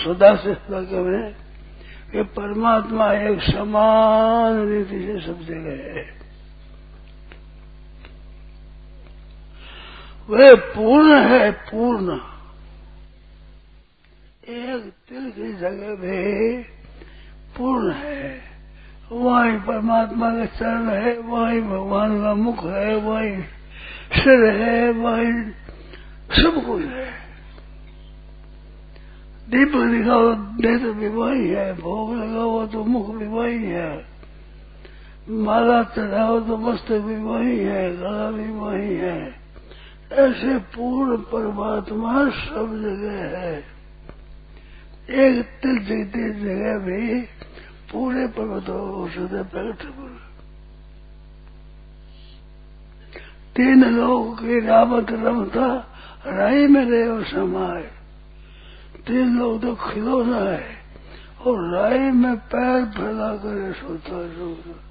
सदा से वाक्य में कि परमात्मा एक समान रीति से सब जगह है। वे पूर्ण है, पूर्ण। एक तिल की जगह भी पूर्ण है। वही परमात्मा का चरण है, वही भगवान का मुख है, वही सिर है, वही सब कुछ है। दीप दिखाओ भी वही है, भोग लगाओ तो मुख वही है। माला चढ़ाओ तो भी वही है, गला वही है। ऐसे पूर्ण परमात्मा सब जगह है। एक तिल जगती जगह भी पूरे पर्वतों औषध प्रकट पर तीन लोग की रावत रमता, राई में रहे समाये। लोग तो खिलौना है। और राय में पैर फैला कर सोता सोता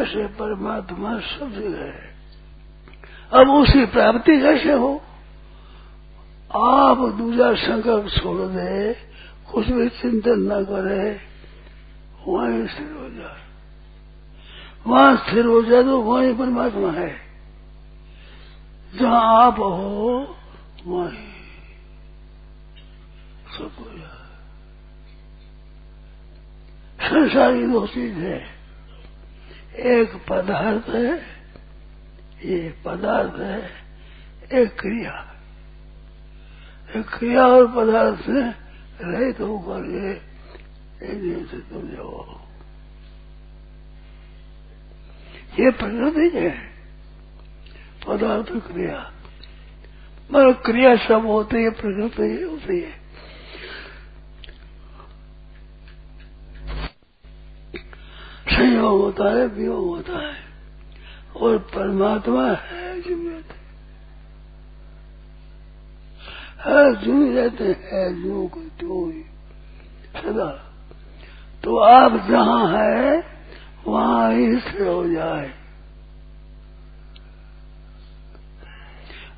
ऐसे परमात्मा सब है। अब उसकी प्राप्ति कैसे हो? आप दूसरा संकल्प छोड़ दे, कुछ भी चिंतन न करे, वहीं स्थिर हो जाए वहाँ स्थिर हो जाए तो वहीं परमात्मा है। जहाँ आप हो, वहीं सब हो जाए संसारी दो चीज़ है। एक पदार्थ है, ये पदार्थ है, एक क्रिया। एक क्रिया और पदार्थ से रहित होकर एक से तुम जाओ ये प्रकृति है, पदार्थ क्रिया। मतलब क्रिया सब होती है, प्रकृति होती है। संयोग होता है वियोग होता है। और परमात्मा है जीवित है जू रहते हैं जो तो ही सदा। तो आप जहाँ है, वहाँ ही स्थिर हो जाए।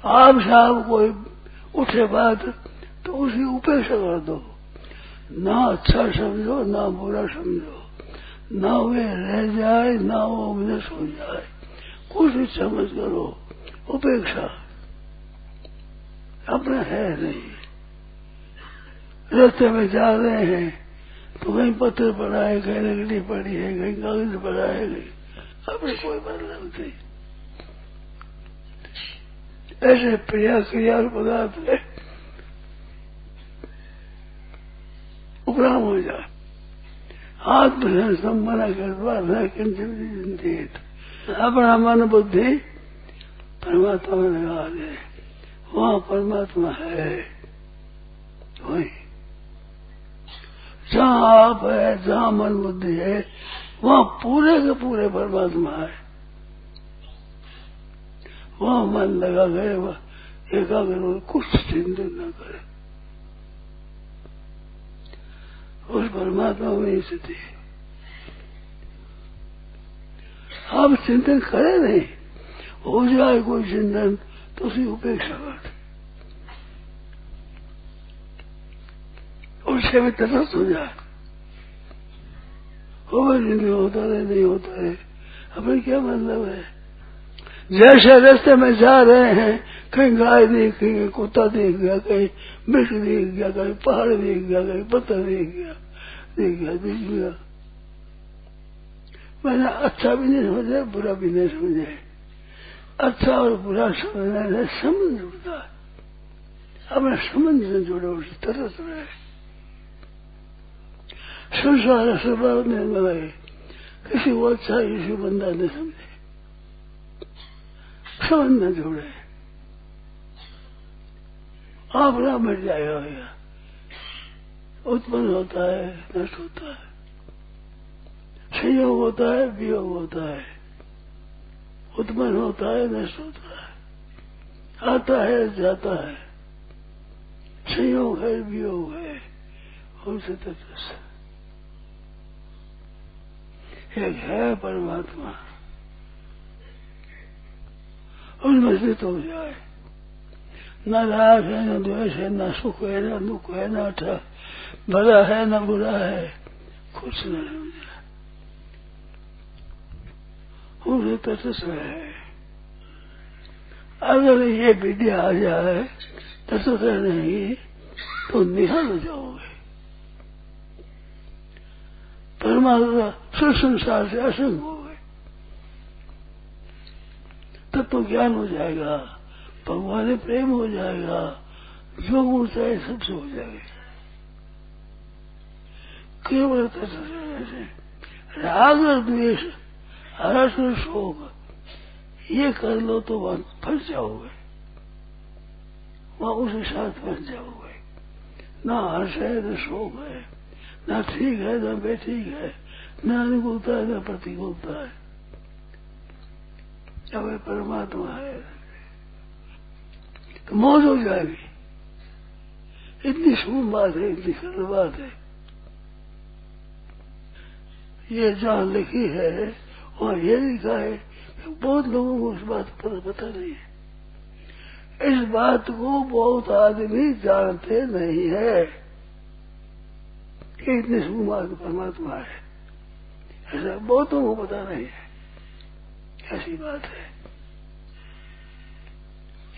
आप साहब कोई उठे बात तो उसी उपेक्षा कर दो। ना अच्छा समझो, ना बुरा समझो। ना वे रह जाए, ना वो विनश हो जाए। कुछ भी समझ करो, उपेक्षा। अपना है नहीं। रास्ते में जा रहे हैं तो कहीं पत्थर पड़ा है कहीं लकड़ी पड़ी है, कहीं कागज़ पड़ा है कहीं अपने कोई मतलब नहीं। ऐसे प्रिया क्रिया पदार्थ उपराम हो जाए। किंचित चिंतित अपना मन बुद्धि परमात्मा में लगा दे। वहाँ परमात्मा है। वही। जहाँ आप है, जहाँ मन बुद्धि है, वहाँ पूरे के पूरे परमात्मा है। वहाँ मन लगा गए वह एकाग्र कुछ चिंतन न करे। उस परमात्मा में स्थिति है। आप चिंतन करें नहीं, हो जाए कोई चिंतन तो उसकी उपेक्षा कर उससे भी तटस्थ हो जाए। हो नहीं होता रहे, नहीं होता रहे। हमें क्या मतलब है? जैसे रास्ते में जा रहे हैं कहीं गाय दिख गई कुत्ता दिख गया, कहीं मृग दिख गया, कहीं पहाड़ दिख गया, कहीं पत्थर दिख गया दिख गया दिख गया मैंने अच्छा भी नहीं समझे बुरा भी नहीं समझे अच्छा और बुरा समझने से संबंध जुड़ता है अपने संबंध से जुड़े, उसी तरह रहे। संसार स्वभाव नहीं लगाए किसी को अच्छा किसी बंदा नहीं समझे। संबंध न जुड़े। आप ना मिट जाएगा उत्पन्न होता है, नष्ट होता है। संयोग होता है, वियोग होता है। उत्पन्न होता है, नष्ट होता है। आता है, जाता है। संयोग है, वियोग है। उनसे तटस्थ। एक है परमात्मा। उनमें स्थित हो जाए। न राग है न द्वेष है न सुख है न दुख है न अच्छा भला है न बुरा है कुछ नहीं उनसे तटस्थ है अगर ये विद्या आ जाए तटस्थ नहीं तो निहल हो जाओगे परमात्मा संसार से असंग हो गए तब तो ज्ञान हो जाएगा भगवान प्रेम हो जाएगा जो ऊँचा है सबसे हो जाएगा। केवल राग और द्वेष, हर्ष और शोक, ये कर लो तो वहाँ फंस जाओगे। वहाँ उसी साथ फंस जाओगे। ना हर्ष है, न शोक है, ना ठीक है, ना बेठीक है, न अनुकूलता है न प्रतिकूलता है। अब परमात्मा है। तो मौज हो जाएगी। इतनी शुभ बात है, इतनी सरल बात है। ये जहाँ लिखी है वहाँ ये लिखा है कि बहुत लोगों को इस बात पर पता नहीं है। इस बात को बहुत आदमी जानते नहीं है कि इतनी इतने सुमार्ग परमात्मा है। ऐसा बहुतों को पता नहीं है। ऐसी बात है।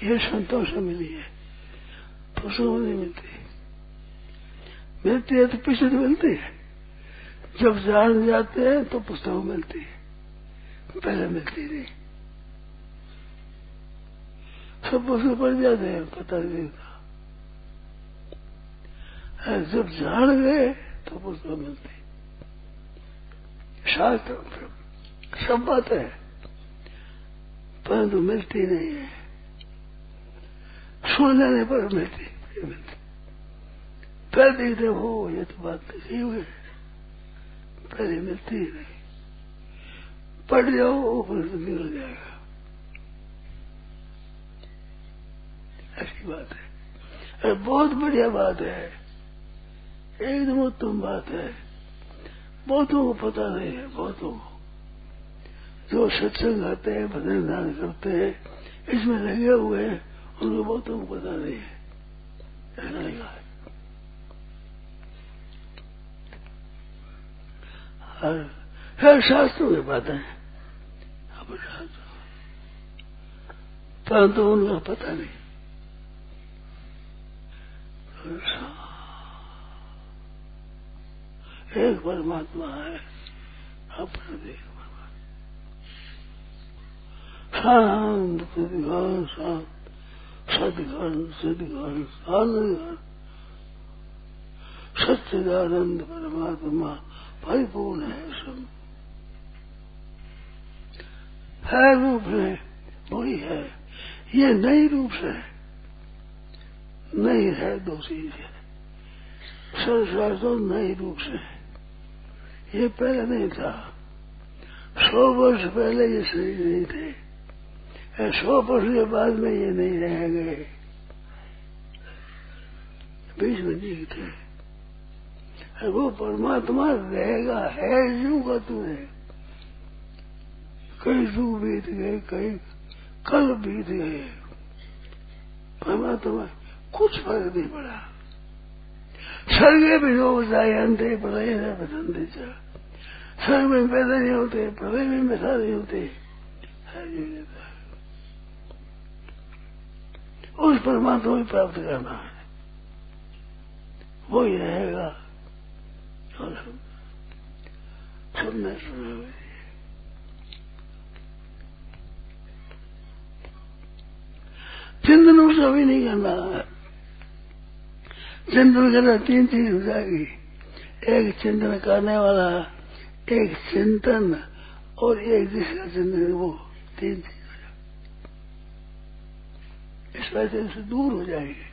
ये संतों से मिली है। पुरुषों को नहीं मिलती। मिलती है तो पीछे तो मिलती है। जब जान जाते हैं तो पुस्तक मिलती है। पहले मिलती नहीं। सब पुस्तक पढ़ जाते हैं, पता नहीं था जब जान गए तो पुस्तक मिलती शास्त्र सब बात है। परंतु मिलती नहीं है। सुन लेने पर मिलती मिलती फिर देखते हो ये तो बात लिखी हुई। पहले मिलती ही नहीं। पढ़ जाओ, ऊपर से निकल जाएगा। ऐसी बात है। अरे, बहुत बढ़िया बात है। एकदम उत्तम बात है। बहुतों को पता नहीं है, बहुतों को। जो सत्संग आते हैं, भजन ध्यान करते हैं, इसमें लगे हुए हैं। उनको बहुतों को पता नहीं है लगा है शास्त्रों की बातें हैं। परंतु उनका पता नहीं। एक परमात्मा है। अपना देख शांत सदगण शांत सदगण सदगण आनंदगण सच्चिदानंद परमात्मा परिपूर्ण है सब। है रूप है वही है। ये नई रूप से नहीं है दो चीज़ है। संसार तो नई रूप से ये पहले नहीं था। सौ वर्ष पहले ये शरीर नहीं थे। सौ वर्ष के बाद में ये नहीं रह गए। नहीं थे। वो परमात्मा रहेगा, है यूँ का तुम्हें कई युग बीत गए, कई कल बीत गए। परमात्मा कुछ फ़र्क नहीं पड़ा। सर्गे भी लोग जायंते प्रलय न बसंते स्वर्ग में पैदा नहीं होते प्रलय में पैदा नहीं होते। उस परमात्मा को प्राप्त करना है। वो ही रहेगा और सुनने सुने चिंतन उसका भी नहीं करना चिंतन करना तीन चीज़ हो जाएगी, एक चिंतन करने वाला, एक चिंतन और एक जिसका चिंतन, वो तीन चीज़। हो इस वजह से दूर हो जाएगी।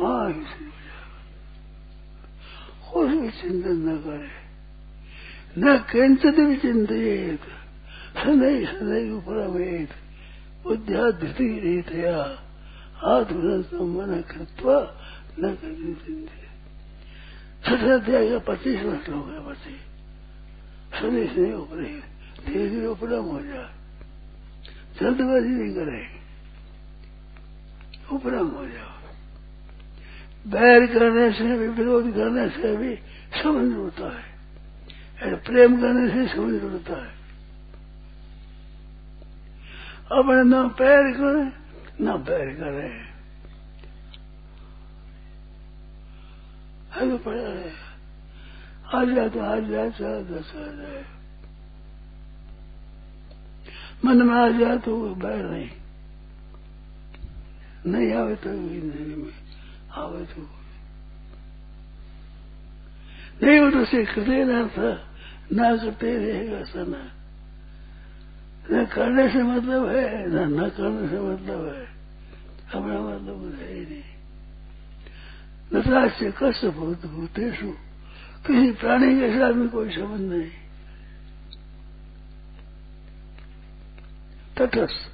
वहाँ स्थिर हो जाएगा कुछ भी चिंतन न करे। न किंचित भी चिंतित सदैव सदैव परमेत बुद्धिया धृति रीतया। आत्मन मन कृत्वा न कभी चिंतित छठे का पच्चीस वर्ष हो बच्चे। सदैव से उपरे धीरे धीरे उपरम हो जाए। जल्दबाजी नहीं करे उपरम हो जाओ। बैर करने से भी, विरोध करने से भी समझ होता है। और प्रेम करने से समझ होता है। अपने न पैर करे, न पैर करे। है तो पड़ा रहे। आ जाए तो आज जाए चाहे दस आ जाए मन में आ जाए तो वो बैर नहीं नहीं आवे तो ज़िंदगी में आवे तो नहीं। हो तो से करते था, ना करते रहेगा सना। न करने से मतलब है, न न करने से मतलब है। अपना मतलब है ही नहीं। नटराज से कष्ट भूत भूतेशु किसी प्राणी के साथ में कोई संबंध नहीं। तटस्थ।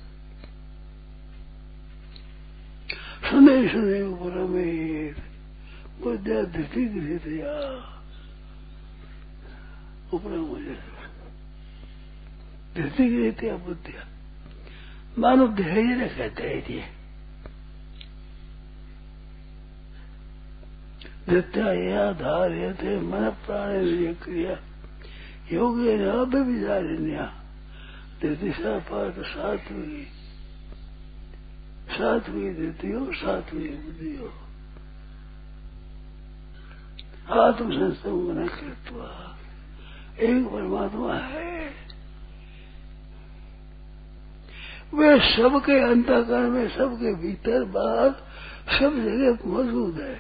सुने सुने परमेर बुद्धिया धृति गृहित या उपरम धृति गृहित या बुद्धिया मानो धैर्य कहते हैं ये धृत्या धार्य थे मन प्राण क्रिया। योगे अभिविचारिण्या दिशा पाठ सात्विकी सात्विक धृतियो सात्विक बुद्धियो आत्मसंस्तम मन कृत्वा एक परमात्मा है। वे सबके अंतकरण में, सबके भीतर बाहर, सब जगह मौजूद है।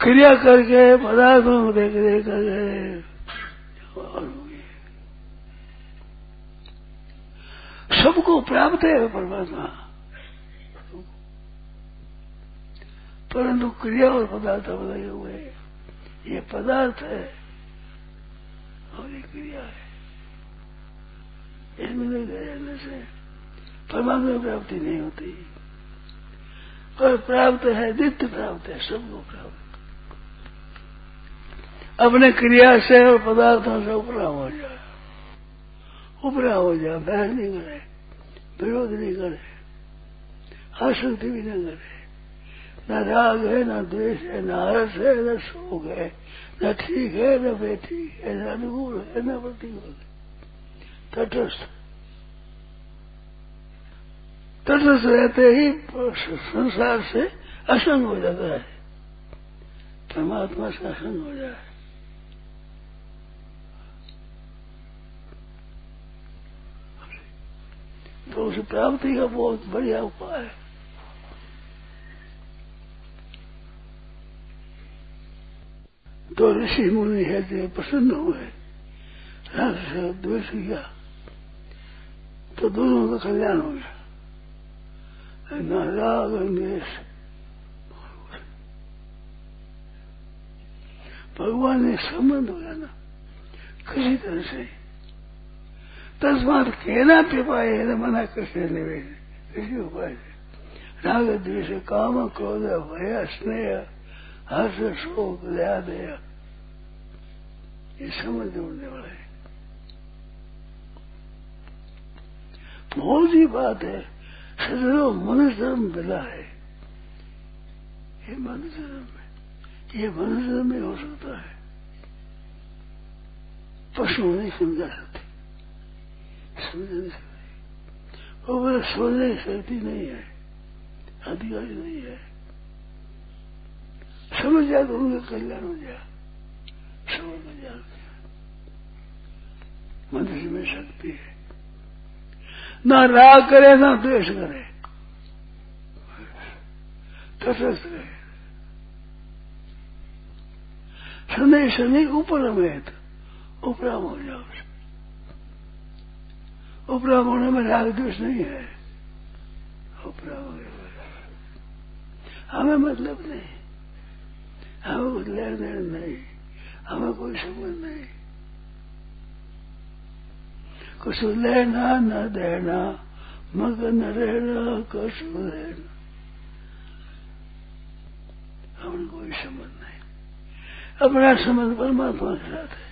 क्रिया करके, पदार्थों को देख देख करके सबको प्राप्त है परमात्मा। परंतु क्रिया और पदार्थ बदले हुए ये पदार्थ है और ये क्रिया है। इसमें नहीं जाने से परमात्मा प्राप्ति नहीं होती। और प्राप्त है, नित्य प्राप्त है, सबको प्राप्त। अपने क्रिया से और पदार्थों से उपरा हो जाए। उपरा हो जाए बहन नहीं करे। विरोध नहीं करे, आसक्ति भी न करे। न राग है, न द्वेष है, न हर्ष है, न शोक है, न ठीक है, न बेठीक है, न अनुकूल है, न प्रतिकूल है। तटस्थ। तटस्थ रहते ही संसार से असंग हो जाता है। परमात्मा से असंग हो जाए तो उस प्राप्ति का बहुत बढ़िया उपाय है। तो ऋषि मुनि है जो प्रसन्न हुए राग द्वेष किया तो दोनों का कल्याण हो गया। न राग भगवान ने संबंध हो गया ना, किसी तरह से तस्मात पिपाए न मना कृष्ण निवेद इसी उपाय राग द्वेष काम क्रोध भय स्नेह हर्ष शोक दया दया ये समझ जोड़ने वाला है बहुत ही बात है सदैव मनुष्य धर्म मिला है ये मनुष्य धर्म में ये मनुष्य धर्म में हो सकता है। पशु नहीं समझा सकती समझ नहीं सकती वो मेरे सोचने की शक्ति नहीं है, अधिकारी नहीं है। समझ जाए तो उनका कल्याण हो जाए समझ में जाए मनुष्य में शक्ति है। ना राग करे, ना द्वेष करे। तटस्थ रहे। शनि शनि ऊपर में उपराम हो जाओ। उपराम होने में राग द्वेष नहीं है। उपराम हो। हमें मतलब नहीं। हमें कुछ लेन देन नहीं। हमें कोई संबंध नहीं। कुछ लेना, न देना मगन रहना कछु रहना हमें कोई संबंध नहीं। अपना संबंध परमात्मा के साथ है।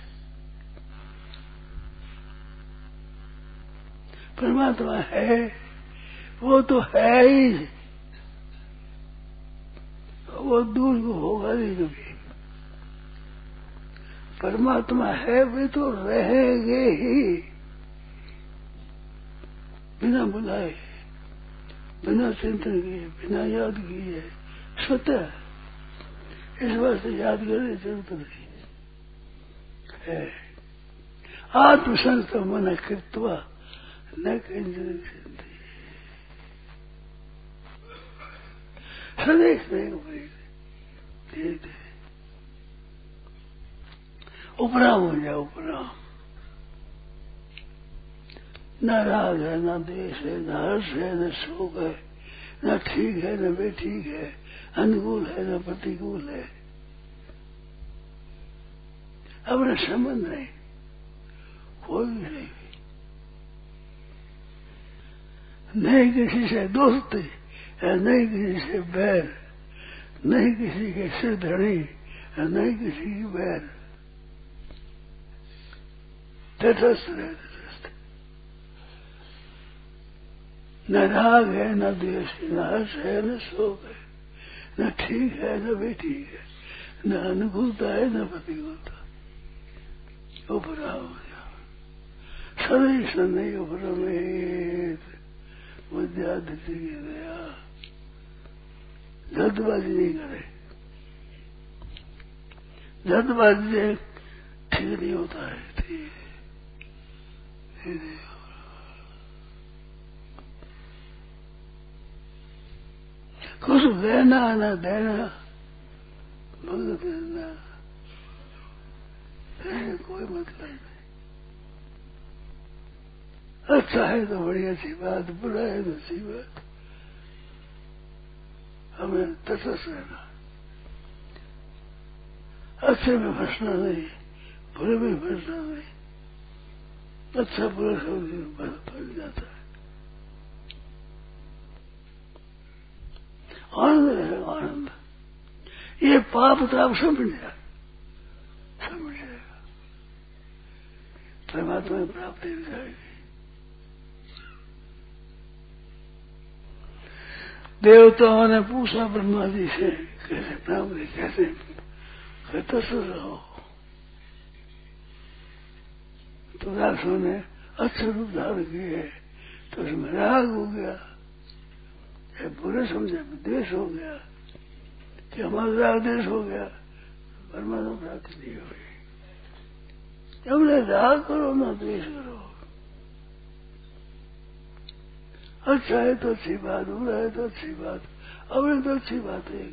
परमात्मा है, वो तो है ही। वो दूर को होगा नहीं कभी। परमात्मा है, वे तो रहेंगे ही। बिना बुलाए, बिना चिंतन किए, बिना याद किए, स्वतः इस वास्ते याद करने ज़रूरत नहीं है। आत्मसंत मन कृत्वा चिंती सदैव धीरे धीरे उपराम हो। जाए उपराम न राग है, न देश है, न हर्ष है, न शोक है, न ठीक है, न बेठीक है, अनुकूल है, न प्रतिकूल है। अपना संबंध नहीं, कोई भी नहीं। नहीं किसी से दोस्ती नहीं किसी से बैर, नहीं किसी के सिर धड़ी नहीं किसी की बैर। तटस्थ तटस्थ। न राग है, न है न हर्ष है, न शोक है, न ठीक है, न बेठीक है, न अनुकूलता है, न प्रतिकूलता। उपरा हो जाओ सदैव सदैव उपरमेत। विद्यादित्य की दया जल्दबाजी नहीं करे। जल्दबाजी से ठीक नहीं होता है। ठीक कुछ देना न देना भगत देना कोई मतलब नहीं। अच्छा है तो बड़ी अच्छी बात, बुरा है तो अच्छी बात। हमें तटस्थ रहना अच्छे में फंसना नहीं, बुरे में फंसना नहीं। अच्छा बुरा सब फंस जाता है। आनंद रहेगा आनंद। ये पाप ताप समझ जाए। समझ जाएगा। परमात्मा की प्राप्ति हो जाएगी देवताओं ने पूछा, ब्रह्मा जी से कैसे प्राप्ति कैसे कहते रहो तो रासों ने अच्छे रूप धारण किए तो उसमें राग हो गया। या बुरे समझे द्वेष हो गया। कि हमारा राग देश हो गया। परमात्मा प्राप्ति नहीं हो गई हमने राग करो, ना द्वेष करो। अच्छा है तो अच्छी बात, बुरा है तो अच्छी बात अपने तो अच्छी बात है।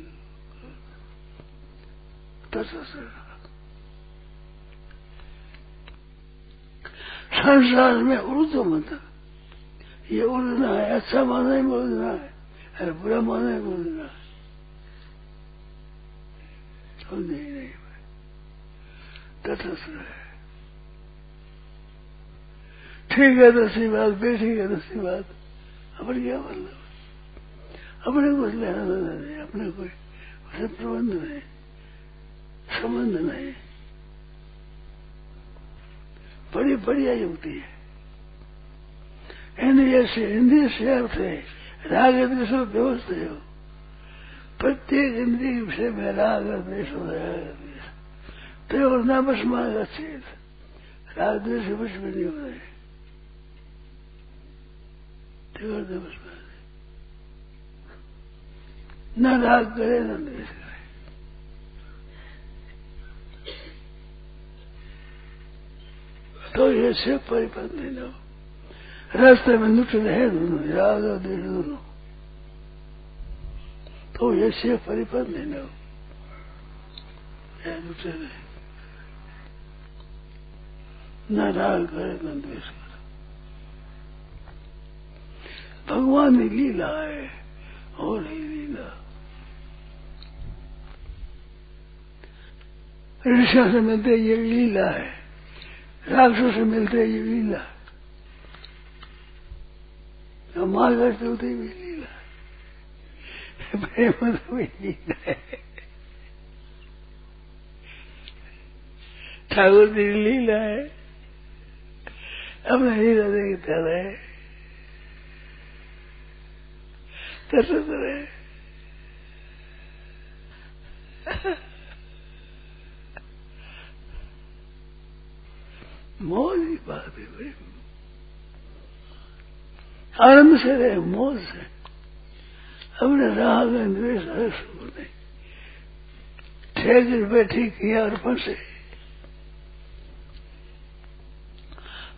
संसार में उर्दू मत। ये उलझना है अच्छा माना ही, बोलना है, अरे बुरा माना ही, बोलना है। तो नहीं नहीं तटस्थ है ठीक है तो सी बात बेठी है तो सी बात अपने क्या मतलब अपने कुछ लेना देना नहीं अपने कोई उसे प्रबंध नहीं, संबंध नहीं। बड़ी बढ़िया युक्ति है। इंद्रिय से इंद्रिय से अर्थ है राग द्वेष व्यवस्था हो। प्रत्येक इंद्रिय विषय में राग द्वेष हो राग द्वेष तो बस मांगा चेत राग द्वेष बस में नहीं हो रहे। तेवर न बस न राग करे, न द्वेष करे। तो ये से परिपथ नहीं लो रास्ते में नुट रहे दोनों, राग और देश दोनों। तो ये से परिपथ नहीं लो नुट रहे। न राग करे, न द्वेष करे। भगवान ही लीला है। और ही लीला। ऋषा से मिलते ये लीला है। राक्षस से मिलते ये लीला है। तो माल करते होते भी लीला है। प्रेम तो भी लीला है। ठाकुर जी लीला है। अपना लीला देखता है तरस रहे। मौज की बात है भाई। आनंद से रहे, मौज से। अपने राग द्वेष रस नहीं। ठेक बैठी किया अर्पण से।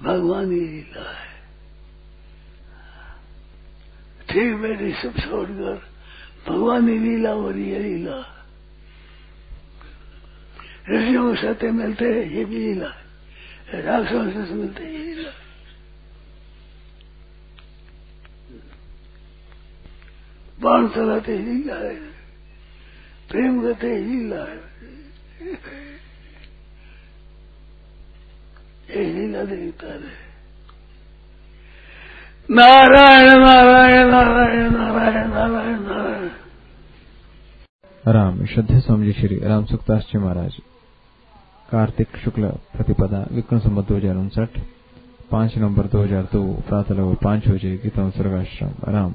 भगवान की लीला है। ठीक बैठी सब छोड़कर भगवान की लीला हो रही है लीला। ऋषियों को सत्य मिलते हैं, ये भी लीला है। राक्षसों से मिलते हैं, ये लीला बाण चलाते ही, लीला है। प्रेम करते ही, लीला है। ये लीला देखता रहे नारायण नारायण नारायण नारायण नारायण नारायण। राम, श्रद्धे स्वामी श्री राम सुखदास जी महाराज। कार्तिक शुक्ल प्रतिपदा विक्रम संबत दो हज़ार उनसठ। पाँच नवंबर दो हज़ार दो, प्रातः लगभग पाँच बजे गीता सर्वाश्रम राम।